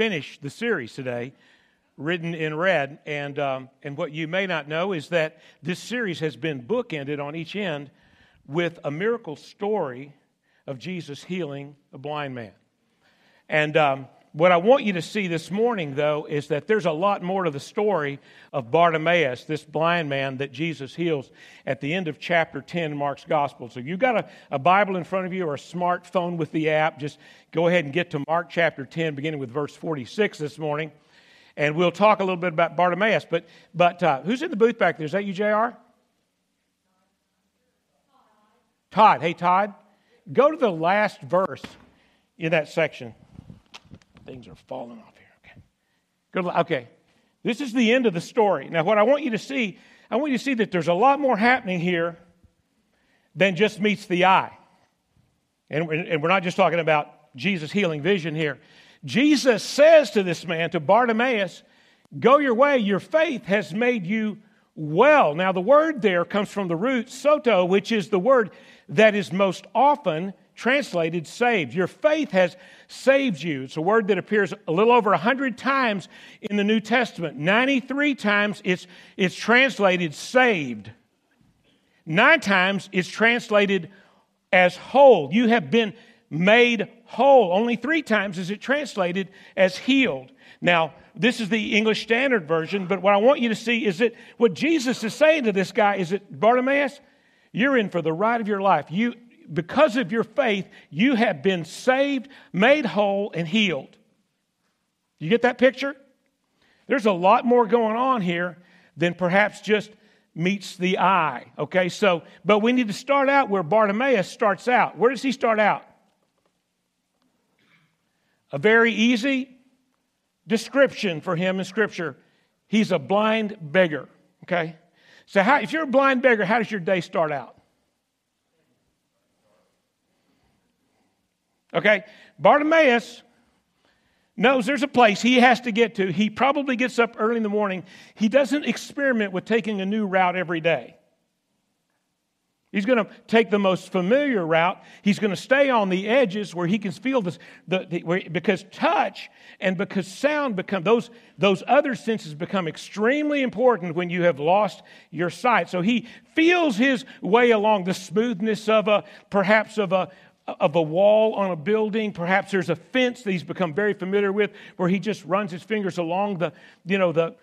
finish the series today, written in red. And, um, and what you may not know is that this series has been bookended on each end with a miracle story of Jesus healing a blind man. And um, what I want you to see this morning, though, is that there's a lot more to the story of Bartimaeus, this blind man that Jesus heals at the end of chapter 10 in Mark's Gospel. So you've got a, a Bible in front of you or a smartphone with the app, just go ahead and get to Mark chapter 10, beginning with verse 46 this morning. And we'll talk a little bit about Bartimaeus. But, but uh, who's in the booth back there? Is that you, JR? Todd. Hey, Todd. Go to the last verse in that section. Things are falling off here. Okay. Good. Okay. This is the end of the story. Now, what I want you to see, I want you to see that there's a lot more happening here than just meets the eye. And, and we're not just talking about Jesus healing vision here. Jesus says to this man, to Bartimaeus, Go your way, your faith has made you well. Now, the word there comes from the root sozo, which is the word that is most often translated saved. Your faith has saved you. It's a word that appears a little over 100 times in the New Testament. 93 times it's, it's translated saved. Nine times it's translated as whole. You have been made whole. Only three times is it translated as healed. Now, this is the English Standard Version, but what I want you to see is that what Jesus is saying to this guy is that Bartimaeus, you're in for the ride of your life. You, because of your faith, you have been saved, made whole, and healed. You get that picture? There's a lot more going on here than perhaps just meets the eye. Okay, so, but we need to start out where Bartimaeus starts out. Where does he start out? A very easy description for him in Scripture. He's a blind beggar. Okay? So, how, if you're a blind beggar, how does your day start out? Okay? Bartimaeus knows there's a place he has to get to. He probably gets up early in the morning. He doesn't experiment with taking a new route every day. He's going to take the most familiar route. He's going to stay on the edges where he can feel this, the, the where, because touch and because sound become those those other senses become extremely important when you have lost your sight. So he feels his way along the smoothness of a perhaps of a of a wall on a building. Perhaps there's a fence that he's become very familiar with where he just runs his fingers along the, you know, the,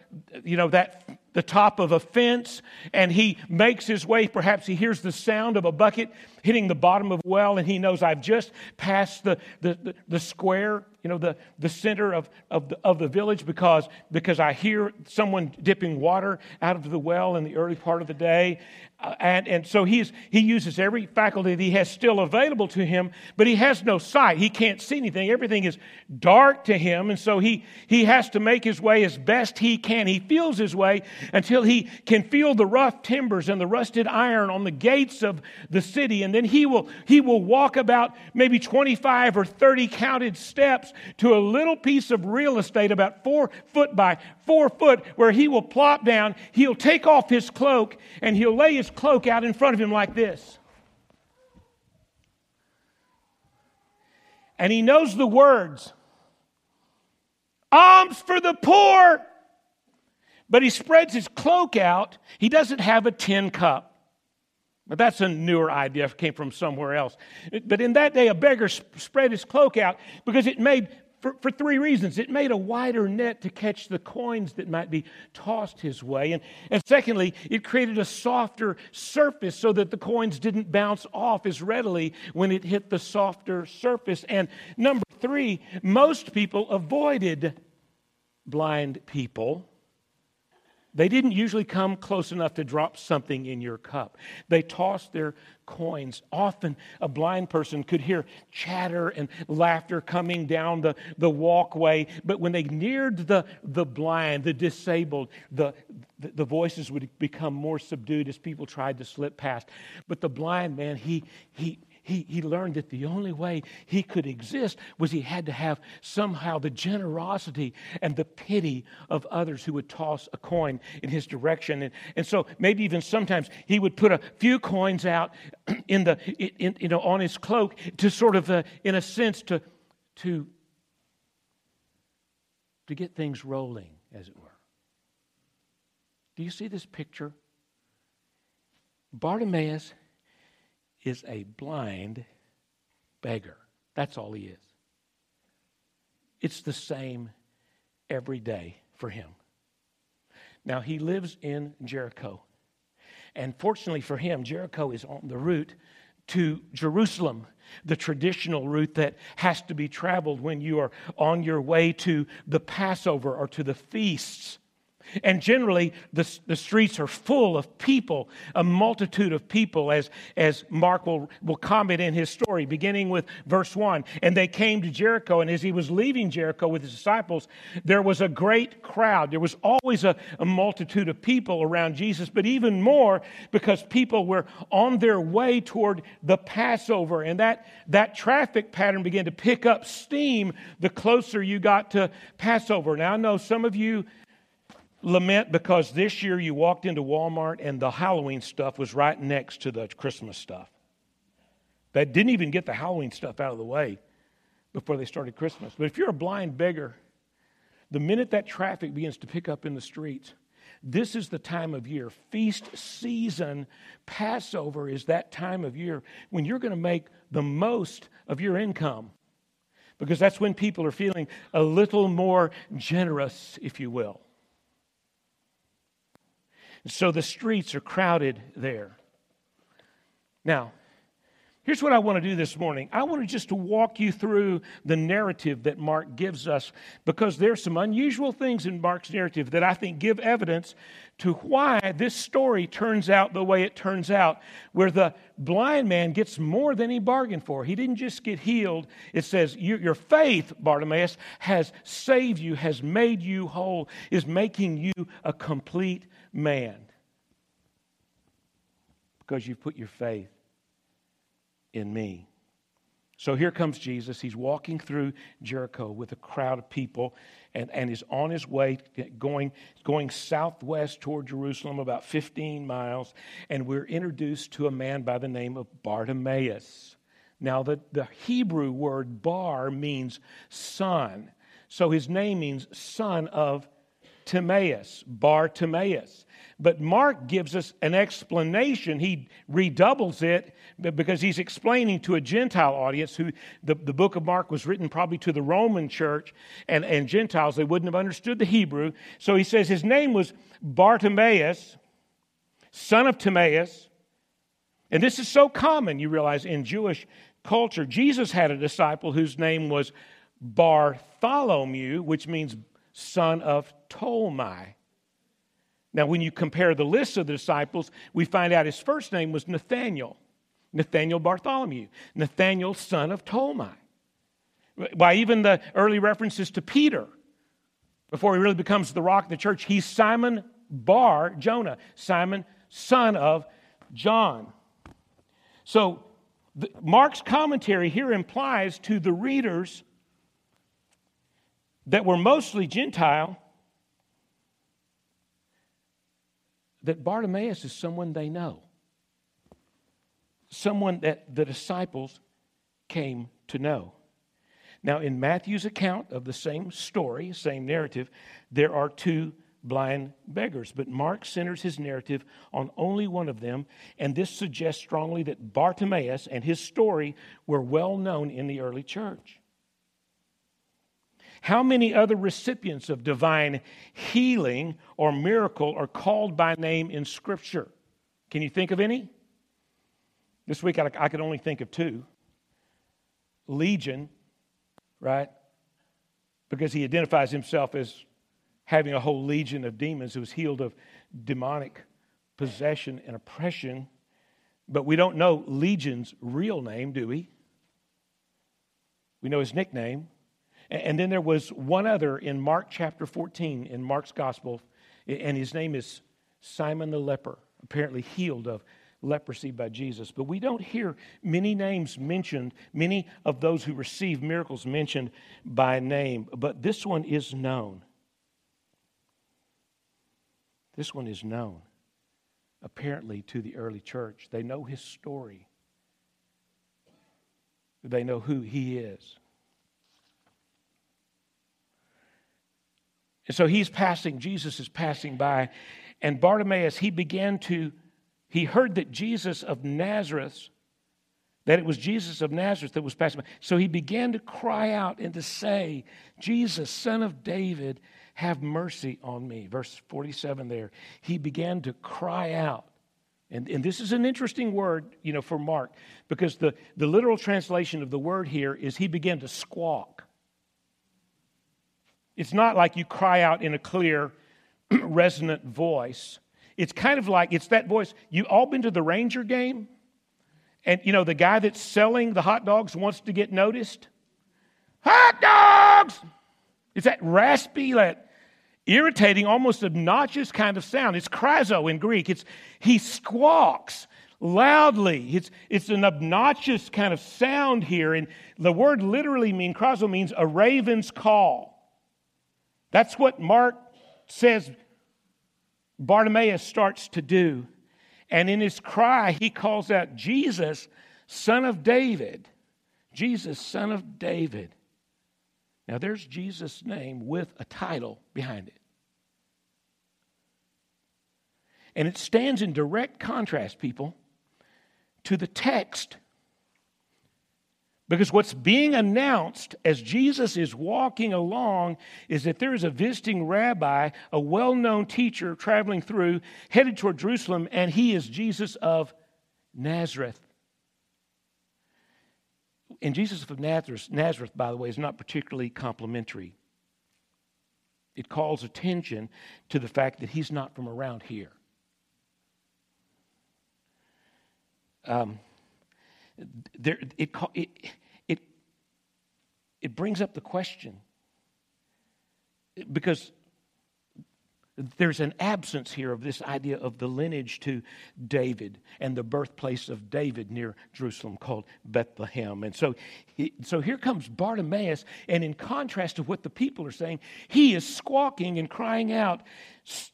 you know, that, the top of a fence and he makes his way. Perhaps he hears the sound of a bucket hitting the bottom of a well and he knows I've just passed the, the, the, the square, you know, the, the center of, of, the, of the village because, because I hear someone dipping water out of the well in the early part of the day. Uh, and, and so he's, he uses every faculty that he has still available to him, but he has no sight. He can't see anything. Everything is dark to him. And so he, he has to make his way as best he can. He feels his way until he can feel the rough timbers and the rusted iron on the gates of the city. And then he will, he will walk about maybe 25 or 30 counted steps to a little piece of real estate about four foot by four foot where he will plop down. He'll take off his cloak and he'll lay his his cloak out in front of him like this. And he knows the words alms for the poor. But he spreads his cloak out. He doesn't have a tin cup. But that's a newer idea, it came from somewhere else. But in that day, a beggar spread his cloak out because it made for, for three reasons. It made a wider net to catch the coins that might be tossed his way. And, and secondly, it created a softer surface so that the coins didn't bounce off as readily when it hit the softer surface. And number three, most people avoided blind people they didn't usually come close enough to drop something in your cup. They tossed their coins. Often a blind person could hear chatter and laughter coming down the, the walkway, but when they neared the, the blind, the disabled, the, the, voices would become more subdued as people tried to slip past. But the blind man, he, he, he, he learned that the only way he could exist was he had to have somehow the generosity and the pity of others who would toss a coin in his direction. And, and so maybe even sometimes he would put a few coins out in the, in, you know, on his cloak to sort of, uh, in a sense, to, to to get things rolling, as it were. Do you see this picture? Bartimaeus is a blind beggar. That's all he is. It's the same every day for him. Now, he lives in Jericho. And fortunately for him, Jericho is on the route to Jerusalem, the traditional route that has to be traveled when you are on your way to the Passover or to the feasts. And generally, the, the streets are full of people, a multitude of people, as, as Mark will, will comment in his story, beginning with verse 1. And they came to Jericho, and as he was leaving Jericho with his disciples, there was a great crowd. There was always a, a multitude of people around Jesus, but even more because people were on their way toward the Passover. And that, that traffic pattern began to pick up steam the closer you got to Passover. Now, I know some of you lament because this year you walked into Walmart and the Halloween stuff was right next to the Christmas stuff. They didn't even get the Halloween stuff out of the way before they started Christmas. But if you're a blind beggar, the minute that traffic begins to pick up in the streets, this is the time of year. Feast season, Passover is that time of year when you're going to make the most of your income because that's when people are feeling a little more generous, if you will. So the streets are crowded there. Now, here's what I want to do this morning. I want to just to walk you through the narrative that Mark gives us because there's some unusual things in Mark's narrative that I think give evidence to why this story turns out the way it turns out, where the blind man gets more than he bargained for. He didn't just get healed. It says, Your faith, Bartimaeus, has saved you, has made you whole, is making you a complete man because you've put your faith in me. So here comes Jesus. He's walking through Jericho with a crowd of people and, and is on his way going, going southwest toward Jerusalem, about 15 miles. And we're introduced to a man by the name of Bartimaeus. Now, the, the Hebrew word bar means son. So his name means son of Timaeus, Bartimaeus. But Mark gives us an explanation. He redoubles it because he's explaining to a Gentile audience who the, the book of Mark was written probably to the Roman church and, and Gentiles. They wouldn't have understood the Hebrew. So he says his name was Bartimaeus, son of Timaeus. And this is so common, you realize, in Jewish culture. Jesus had a disciple whose name was Bartholomew, which means son of Tolmai. Now, when you compare the list of the disciples, we find out his first name was Nathaniel, Nathaniel Bartholomew, Nathaniel, son of Tolmai. By even the early references to Peter, before he really becomes the rock of the church, he's Simon Bar Jonah, Simon, son of John. So, the, Mark's commentary here implies to the readers that were mostly Gentile that Bartimaeus is someone they know, someone that the disciples came to know. Now, in Matthew's account of the same story, same narrative, there are two blind beggars, but Mark centers his narrative on only one of them, and this suggests strongly that Bartimaeus and his story were well known in the early church. How many other recipients of divine healing or miracle are called by name in Scripture? Can you think of any? This week I, I could only think of two Legion, right? Because he identifies himself as having a whole legion of demons who was healed of demonic possession and oppression. But we don't know Legion's real name, do we? We know his nickname. And then there was one other in Mark chapter 14 in Mark's gospel, and his name is Simon the leper, apparently healed of leprosy by Jesus. But we don't hear many names mentioned, many of those who receive miracles mentioned by name, but this one is known. This one is known, apparently, to the early church. They know his story, they know who he is. And so he's passing, Jesus is passing by, and Bartimaeus, he began to, he heard that Jesus of Nazareth, that it was Jesus of Nazareth that was passing by. So he began to cry out and to say, Jesus, son of David, have mercy on me. Verse 47 there. He began to cry out. And, and this is an interesting word, you know, for Mark, because the, the literal translation of the word here is he began to squawk. It's not like you cry out in a clear, resonant voice. It's kind of like it's that voice. You all been to the Ranger game? And you know, the guy that's selling the hot dogs wants to get noticed. Hot dogs! It's that raspy, that irritating, almost obnoxious kind of sound. It's krazo in Greek. It's he squawks loudly. It's, it's an obnoxious kind of sound here. And the word literally means, krazo means a raven's call. That's what Mark says Bartimaeus starts to do. And in his cry, he calls out, Jesus, son of David. Jesus, son of David. Now, there's Jesus' name with a title behind it. And it stands in direct contrast, people, to the text because what's being announced as Jesus is walking along is that there is a visiting rabbi, a well known teacher traveling through, headed toward Jerusalem, and he is Jesus of Nazareth. And Jesus of Nazareth, Nazareth, by the way, is not particularly complimentary. It calls attention to the fact that he's not from around here. Um, there, it, it, it, it brings up the question because there's an absence here of this idea of the lineage to David and the birthplace of David near Jerusalem called Bethlehem. And so, so here comes Bartimaeus, and in contrast to what the people are saying, he is squawking and crying out,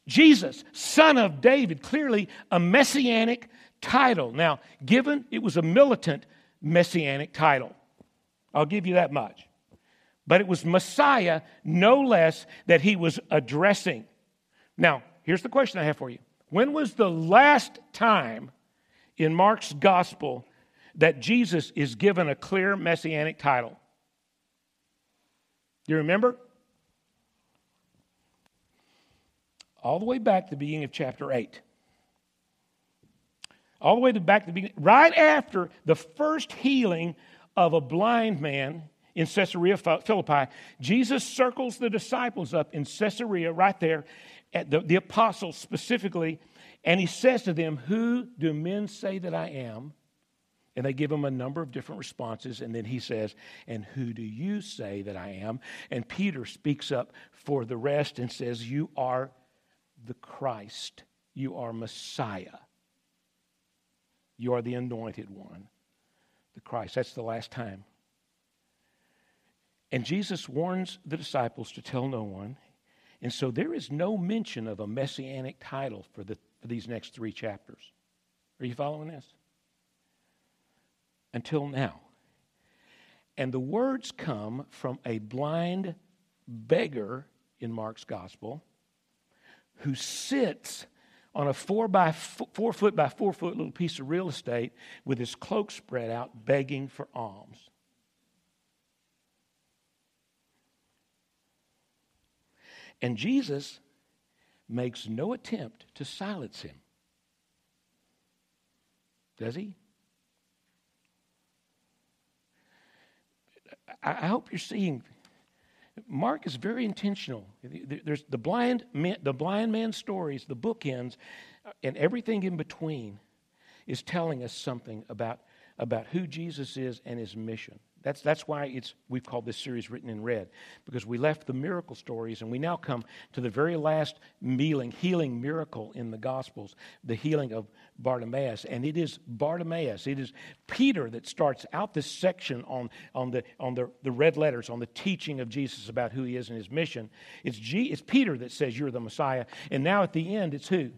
Jesus, son of David, clearly a messianic title. Now, given it was a militant messianic title. I'll give you that much. But it was Messiah, no less, that he was addressing. Now, here's the question I have for you When was the last time in Mark's gospel that Jesus is given a clear messianic title? Do you remember? All the way back to the beginning of chapter 8 all the way to back to the beginning, right after the first healing of a blind man in Caesarea Philippi, Jesus circles the disciples up in Caesarea, right there, the, the apostles specifically, and he says to them, Who do men say that I am? And they give him a number of different responses. And then he says, And who do you say that I am? And Peter speaks up for the rest and says, You are the Christ. You are Messiah. You are the anointed one, the Christ. That's the last time. And Jesus warns the disciples to tell no one. And so there is no mention of a messianic title for, the, for these next three chapters. Are you following this? Until now. And the words come from a blind beggar in Mark's gospel who sits on a four by four, four foot by four foot little piece of real estate with his cloak spread out, begging for alms. And Jesus makes no attempt to silence him. Does he? I hope you're seeing Mark is very intentional. There's the blind man, the blind man's stories, the bookends, and everything in between is telling us something about, about who Jesus is and his mission. That's, that's why it's, we've called this series Written in Red, because we left the miracle stories and we now come to the very last healing, healing miracle in the Gospels, the healing of Bartimaeus. And it is Bartimaeus, it is Peter that starts out this section on, on, the, on the, the red letters, on the teaching of Jesus about who he is and his mission. It's, G, it's Peter that says, You're the Messiah. And now at the end, it's who?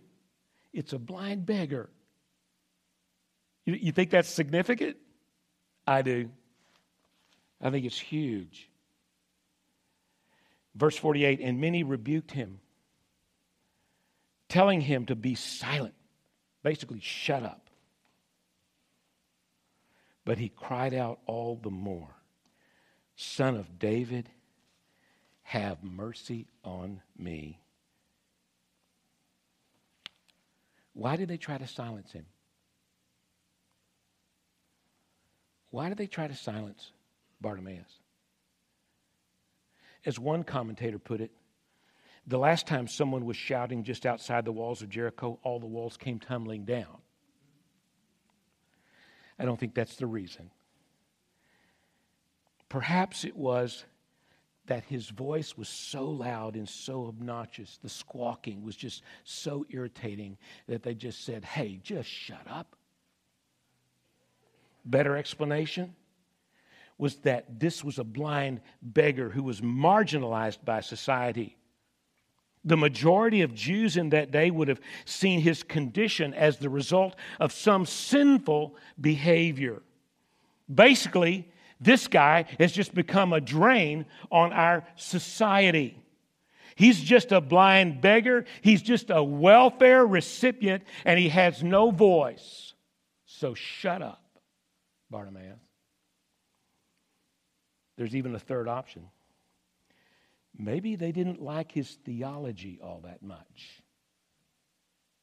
It's a blind beggar. You, you think that's significant? I do. I think it's huge. Verse 48 And many rebuked him, telling him to be silent, basically, shut up. But he cried out all the more, Son of David, have mercy on me. Why did they try to silence him? Why did they try to silence Bartimaeus? As one commentator put it, the last time someone was shouting just outside the walls of Jericho, all the walls came tumbling down. I don't think that's the reason. Perhaps it was that his voice was so loud and so obnoxious, the squawking was just so irritating that they just said, Hey, just shut up. Better explanation was that this was a blind beggar who was marginalized by society. The majority of Jews in that day would have seen his condition as the result of some sinful behavior. Basically, this guy has just become a drain on our society. He's just a blind beggar. He's just a welfare recipient, and he has no voice. So shut up, Bartimaeus. There's even a third option. Maybe they didn't like his theology all that much.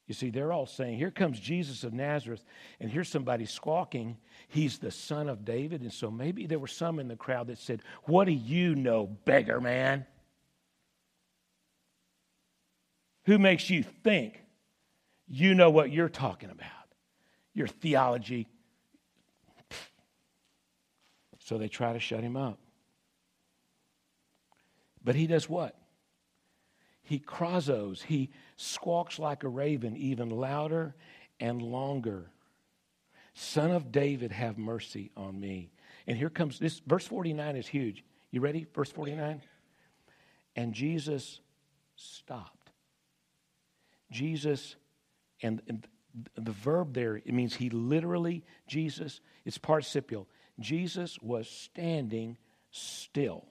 You see, they're all saying, Here comes Jesus of Nazareth, and here's somebody squawking, He's the son of David. And so maybe there were some in the crowd that said, What do you know, beggar man? Who makes you think you know what you're talking about? Your theology. So they try to shut him up. But he does what? He krazos, he squawks like a raven, even louder and longer. Son of David, have mercy on me. And here comes this verse 49 is huge. You ready? Verse 49. And Jesus stopped. Jesus, and, and the verb there, it means he literally, Jesus, it's participial. Jesus was standing still.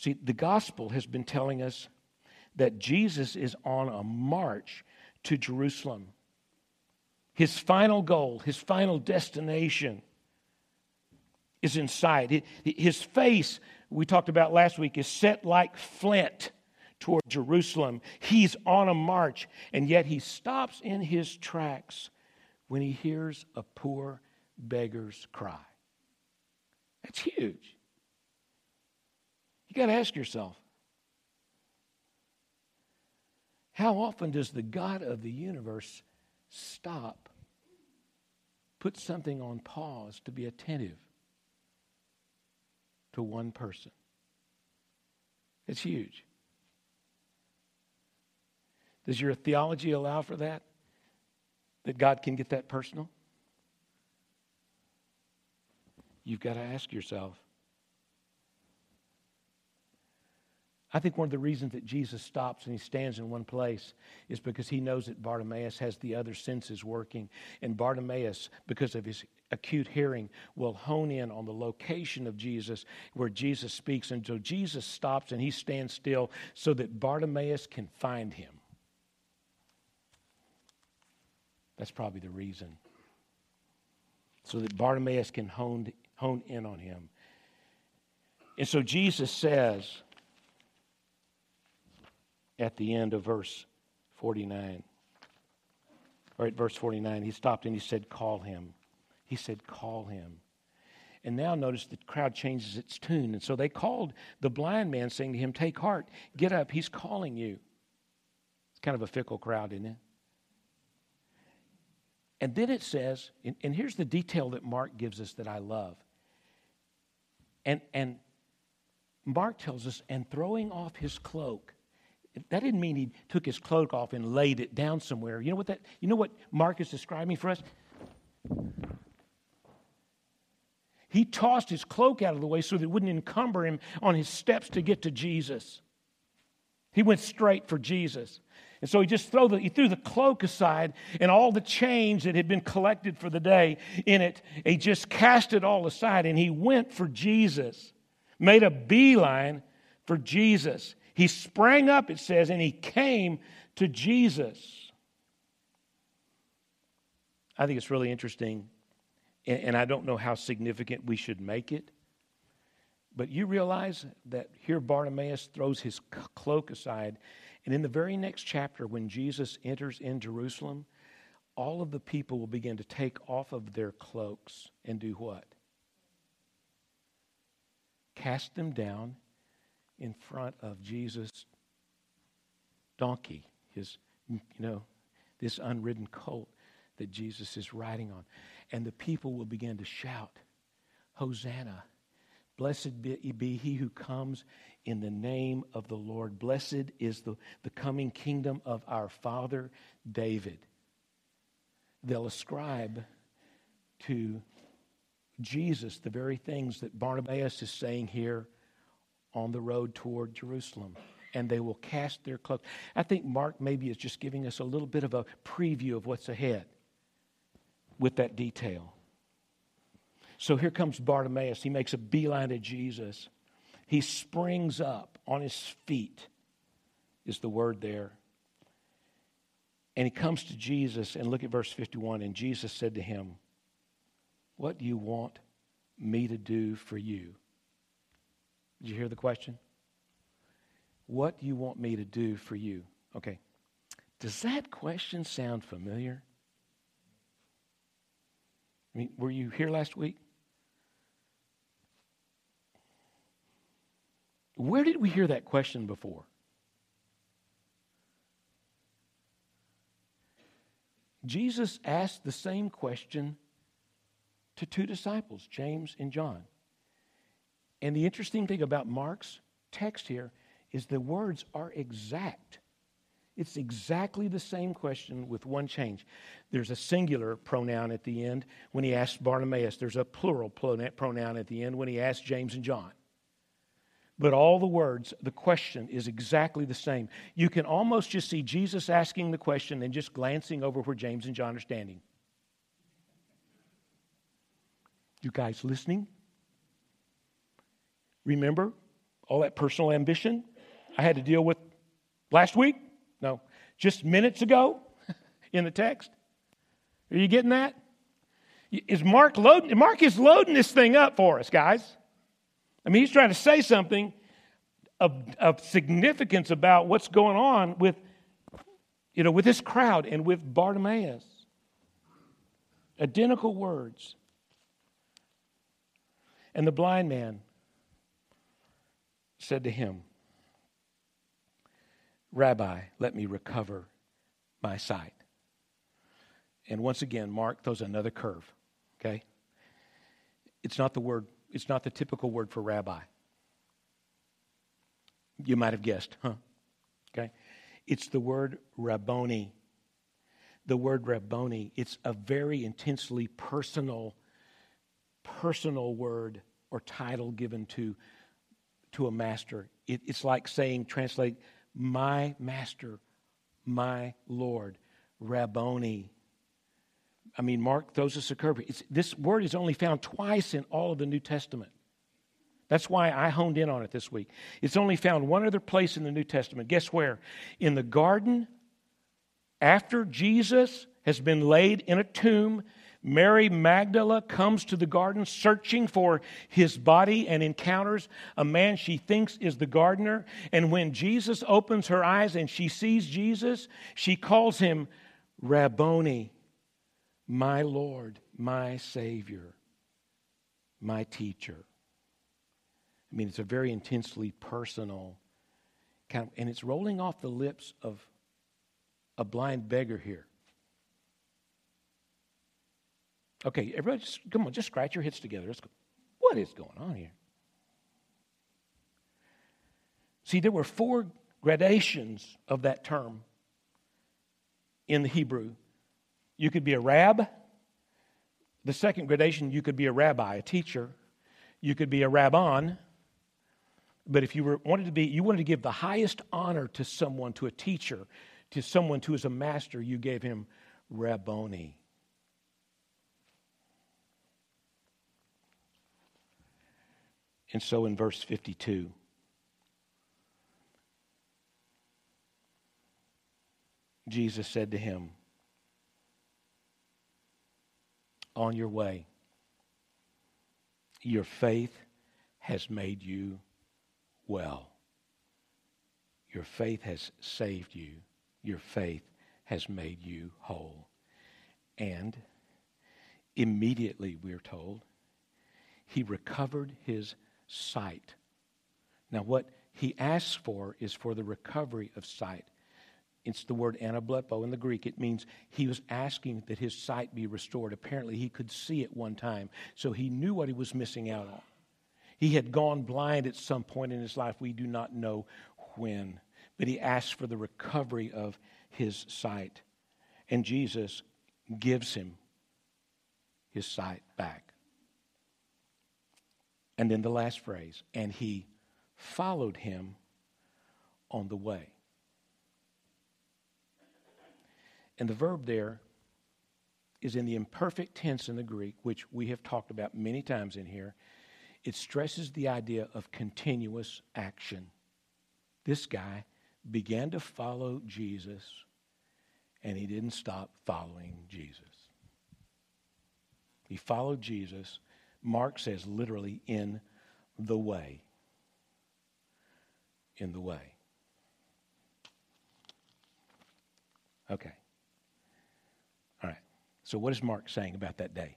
See, the gospel has been telling us that Jesus is on a march to Jerusalem. His final goal, his final destination is in sight. His face, we talked about last week, is set like flint toward Jerusalem. He's on a march, and yet he stops in his tracks when he hears a poor beggar's cry. That's huge. You got to ask yourself how often does the God of the universe stop, put something on pause to be attentive to one person? It's huge. Does your theology allow for that? That God can get that personal? You've got to ask yourself I think one of the reasons that Jesus stops and he stands in one place is because he knows that Bartimaeus has the other senses working. And Bartimaeus, because of his acute hearing, will hone in on the location of Jesus where Jesus speaks. And so Jesus stops and he stands still so that Bartimaeus can find him. That's probably the reason. So that Bartimaeus can hone, hone in on him. And so Jesus says, at the end of verse 49. Or at verse 49, he stopped and he said, Call him. He said, Call him. And now notice the crowd changes its tune. And so they called the blind man, saying to him, Take heart, get up, he's calling you. It's kind of a fickle crowd, isn't it? And then it says, and, and here's the detail that Mark gives us that I love. And, and Mark tells us, and throwing off his cloak, that didn't mean he took his cloak off and laid it down somewhere. You know what that you know what Mark is describing for us? He tossed his cloak out of the way so that it wouldn't encumber him on his steps to get to Jesus. He went straight for Jesus. And so he just threw the, he threw the cloak aside and all the change that had been collected for the day in it, he just cast it all aside and he went for Jesus. made a beeline for Jesus. He sprang up, it says, and he came to Jesus. I think it's really interesting, and I don't know how significant we should make it. But you realize that here Bartimaeus throws his cloak aside, and in the very next chapter, when Jesus enters in Jerusalem, all of the people will begin to take off of their cloaks and do what? Cast them down in front of Jesus' donkey, his, you know, this unridden colt that Jesus is riding on. And the people will begin to shout, Hosanna. Blessed be he who comes in the name of the Lord. Blessed is the, the coming kingdom of our father David. They'll ascribe to Jesus the very things that Barnabas is saying here on the road toward Jerusalem. And they will cast their cloaks. I think Mark maybe is just giving us a little bit of a preview of what's ahead with that detail. So here comes Bartimaeus. He makes a beeline to Jesus. He springs up on his feet, is the word there. And he comes to Jesus, and look at verse 51. And Jesus said to him, What do you want me to do for you? Did you hear the question? What do you want me to do for you? Okay. Does that question sound familiar? I mean, were you here last week? Where did we hear that question before? Jesus asked the same question to two disciples, James and John. And the interesting thing about Mark's text here is the words are exact. It's exactly the same question with one change. There's a singular pronoun at the end when he asks Bartimaeus, there's a plural pronoun at the end when he asks James and John. But all the words, the question is exactly the same. You can almost just see Jesus asking the question and just glancing over where James and John are standing. You guys listening? Remember all that personal ambition I had to deal with last week? No, just minutes ago in the text. Are you getting that? Is Mark loading? Mark is loading this thing up for us, guys. I mean, he's trying to say something of, of significance about what's going on with, you know, with this crowd and with Bartimaeus. Identical words. And the blind man said to him, Rabbi, let me recover my sight. And once again, Mark throws another curve, okay? It's not the word, it's not the typical word for rabbi. You might have guessed, huh? Okay? It's the word Rabboni. The word Rabboni, it's a very intensely personal, personal word or title given to to a master. It, it's like saying, translate, my master, my Lord, Rabboni. I mean, Mark throws us a curve. It's, this word is only found twice in all of the New Testament. That's why I honed in on it this week. It's only found one other place in the New Testament. Guess where? In the garden, after Jesus has been laid in a tomb Mary Magdala comes to the garden searching for his body and encounters a man she thinks is the gardener. And when Jesus opens her eyes and she sees Jesus, she calls him Rabboni, my Lord, my Savior, my teacher. I mean, it's a very intensely personal kind of, and it's rolling off the lips of a blind beggar here. Okay, everybody, just, come on, just scratch your heads together. Let's go. What is going on here? See, there were four gradations of that term in the Hebrew. You could be a rab. The second gradation, you could be a rabbi, a teacher. You could be a rabbon. But if you were, wanted to be, you wanted to give the highest honor to someone, to a teacher, to someone who is a master, you gave him rabboni. And so in verse 52, Jesus said to him, On your way, your faith has made you well. Your faith has saved you. Your faith has made you whole. And immediately, we're told, he recovered his sight. Now, what he asks for is for the recovery of sight. It's the word anablepo in the Greek. It means he was asking that his sight be restored. Apparently, he could see at one time, so he knew what he was missing out on. He had gone blind at some point in his life. We do not know when. But he asked for the recovery of his sight. And Jesus gives him his sight back. And then the last phrase, and he followed him on the way. And the verb there is in the imperfect tense in the Greek, which we have talked about many times in here. It stresses the idea of continuous action. This guy began to follow Jesus, and he didn't stop following Jesus. He followed Jesus, Mark says literally, in the way. In the way. Okay. All right. So, what is Mark saying about that day?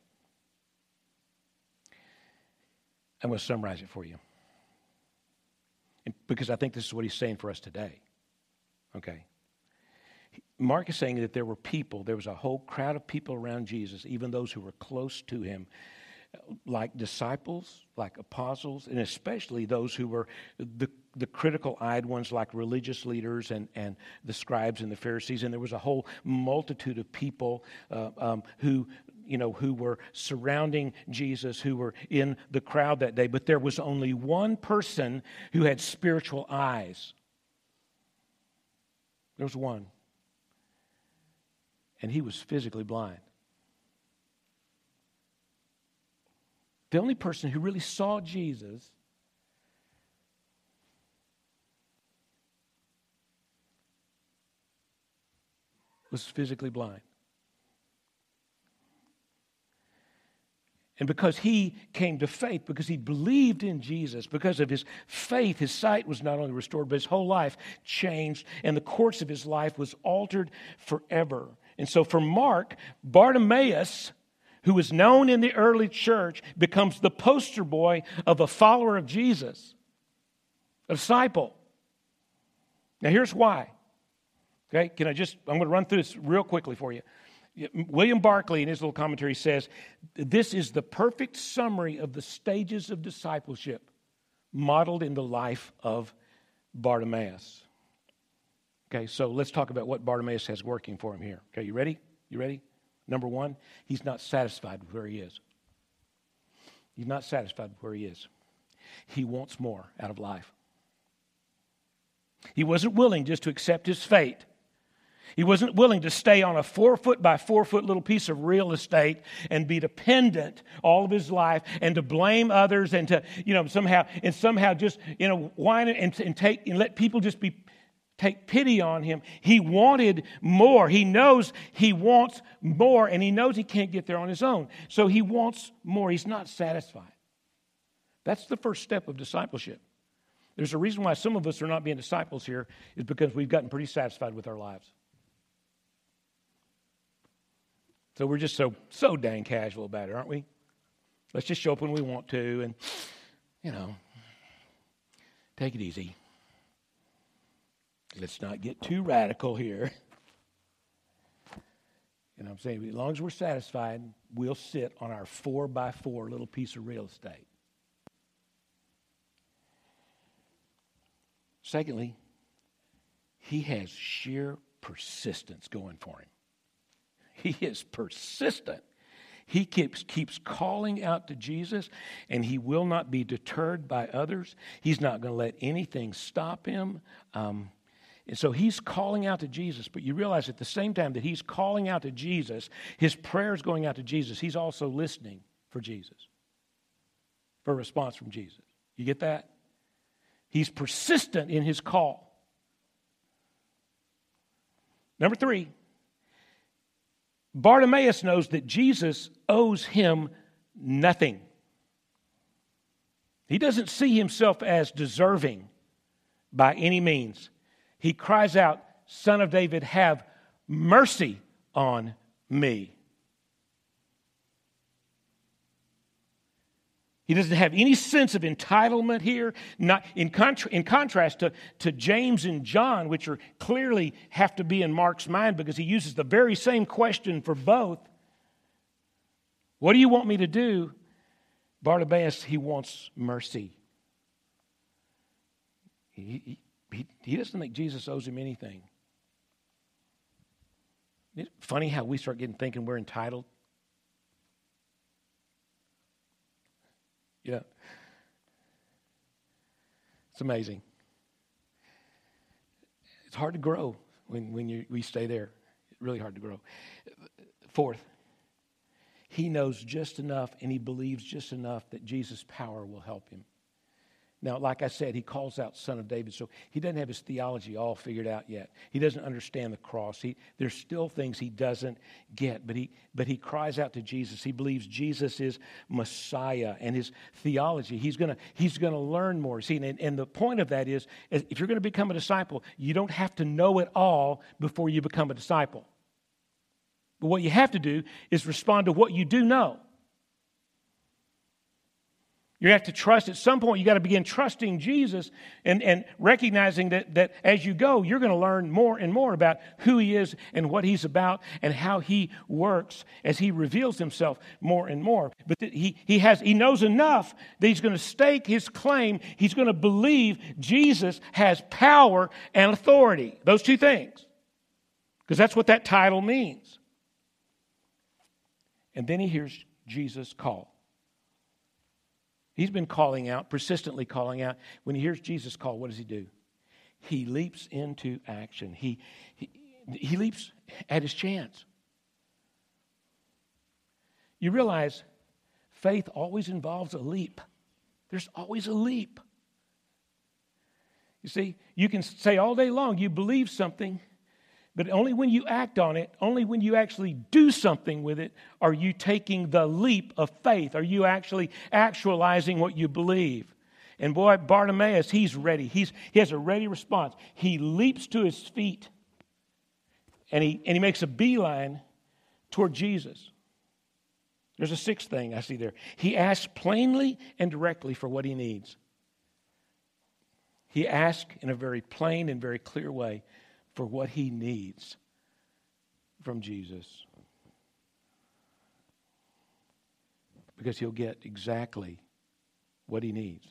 I'm going to summarize it for you. Because I think this is what he's saying for us today. Okay. Mark is saying that there were people, there was a whole crowd of people around Jesus, even those who were close to him, like disciples, like apostles, and especially those who were the, the critical eyed ones, like religious leaders and, and the scribes and the Pharisees. And there was a whole multitude of people uh, um, who you know, who were surrounding Jesus, who were in the crowd that day, but there was only one person who had spiritual eyes. There was one. And he was physically blind. The only person who really saw Jesus was physically blind. And because he came to faith, because he believed in Jesus, because of his faith, his sight was not only restored, but his whole life changed, and the course of his life was altered forever. And so for Mark, Bartimaeus, who was known in the early church, becomes the poster boy of a follower of Jesus, a disciple. Now here's why. Okay, can I just, I'm going to run through this real quickly for you. William Barclay, in his little commentary, says this is the perfect summary of the stages of discipleship modeled in the life of Bartimaeus. Okay, so let's talk about what Bartimaeus has working for him here. Okay, you ready? You ready? Number one, he's not satisfied with where he is. He's not satisfied with where he is. He wants more out of life. He wasn't willing just to accept his fate he wasn't willing to stay on a four foot by four foot little piece of real estate and be dependent all of his life and to blame others and to, you know, somehow, and somehow just, you know, whine and, and take, and let people just be, take pity on him. He wanted more. He knows he wants more and he knows he can't get there on his own. So he wants more. He's not satisfied. That's the first step of discipleship. There's a reason why some of us are not being disciples here is because we've gotten pretty satisfied with our lives. So we're just so so dang casual about it, aren't we? Let's just show up when we want to and you know, take it easy. Let's not get too radical here. You know I'm saying? As long as we're satisfied, we'll sit on our four by four little piece of real estate. Secondly, he has sheer persistence going for him. He is persistent. He keeps, keeps calling out to Jesus, and he will not be deterred by others. He's not going to let anything stop him. Um, and so he's calling out to Jesus, but you realize at the same time that he's calling out to Jesus, his prayer is going out to Jesus. He's also listening for Jesus, for a response from Jesus. You get that? He's persistent in his call. Number three, Bartimaeus knows that Jesus owes him nothing. He doesn't see himself as deserving by any means. He cries out, Son of David, have mercy on me. He doesn't have any sense of entitlement here, not in, contra- in contrast to, to James and John, which are clearly have to be in Mark's mind because he uses the very same question for both. What do you want me to do? Bartimaeus, he wants mercy. He, he, he doesn't think Jesus owes him anything. It's funny how we start getting thinking we're entitled. Yeah. It's amazing. It's hard to grow when, when you, we stay there. It's really hard to grow. Fourth, he knows just enough and he believes just enough that Jesus' power will help him. Now, like I said, he calls out Son of David, so he doesn't have his theology all figured out yet. He doesn't understand the cross. He, there's still things he doesn't get, but he, but he cries out to Jesus. He believes Jesus is Messiah and his theology. He's going he's gonna learn more. See, and, and the point of that is if you're going to become a disciple, you don't have to know it all before you become a disciple. But what you have to do is respond to what you do know. You have to trust at some point, you got to begin trusting Jesus and, and recognizing that, that as you go, you're going to learn more and more about who he is and what he's about and how he works as he reveals himself more and more. But he, he, has, he knows enough that he's going to stake his claim. He's going to believe Jesus has power and authority. Those two things. Because that's what that title means. And then he hears Jesus call. He's been calling out, persistently calling out. When he hears Jesus call, what does he do? He leaps into action. He, he, he leaps at his chance. You realize faith always involves a leap. There's always a leap. You see, you can say all day long you believe something, but only when you act on it, only when you actually do something with it, are you taking the leap of faith. Are you actually actualizing what you believe? And boy, Bartimaeus, he's ready. He's, he has a ready response. He leaps to his feet and he, and he makes a beeline toward Jesus. There's a sixth thing I see there. He asks plainly and directly for what he needs. He asks in a very plain and very clear way for what he needs from Jesus. Because he'll get exactly what he needs.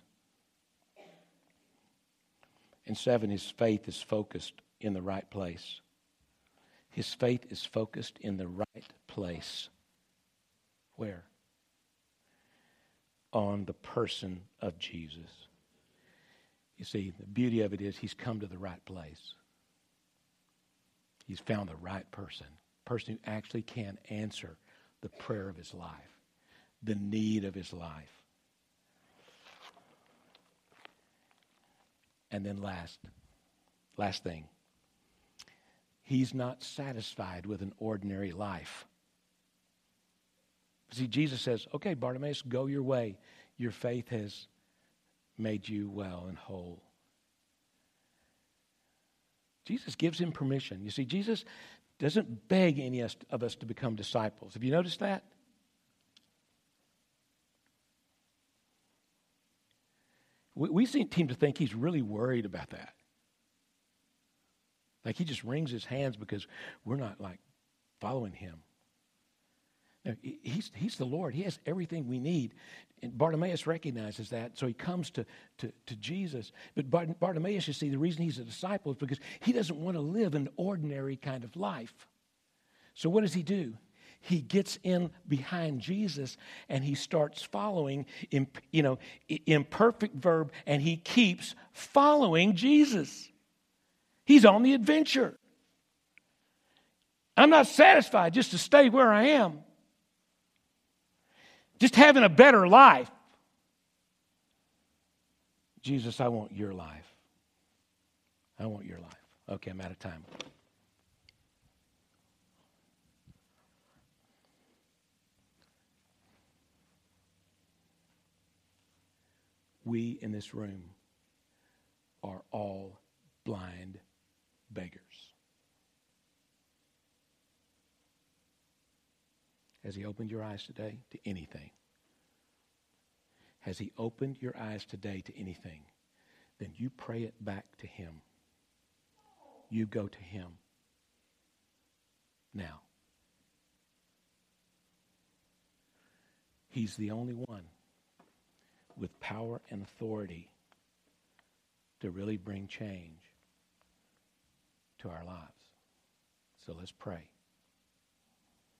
And seven, his faith is focused in the right place. His faith is focused in the right place. Where? On the person of Jesus. You see, the beauty of it is he's come to the right place. He's found the right person, person who actually can answer the prayer of his life, the need of his life. And then last, last thing. He's not satisfied with an ordinary life. See, Jesus says, okay, Bartimaeus, go your way. Your faith has made you well and whole. Jesus gives him permission. You see, Jesus doesn't beg any of us to become disciples. Have you noticed that? We, we seem to think he's really worried about that. Like he just wrings his hands because we're not like following him. He's, he's the Lord. He has everything we need. And Bartimaeus recognizes that, so he comes to, to, to Jesus. But Bartimaeus, you see, the reason he's a disciple is because he doesn't want to live an ordinary kind of life. So what does he do? He gets in behind Jesus and he starts following, you know, imperfect verb, and he keeps following Jesus. He's on the adventure. I'm not satisfied just to stay where I am just having a better life. Jesus, I want your life. I want your life. Okay, I'm out of time. We in this room are all blind beggars. Has He opened your eyes today to anything? Has He opened your eyes today to anything? Then you pray it back to Him. You go to Him now. He's the only one with power and authority to really bring change to our lives. So let's pray.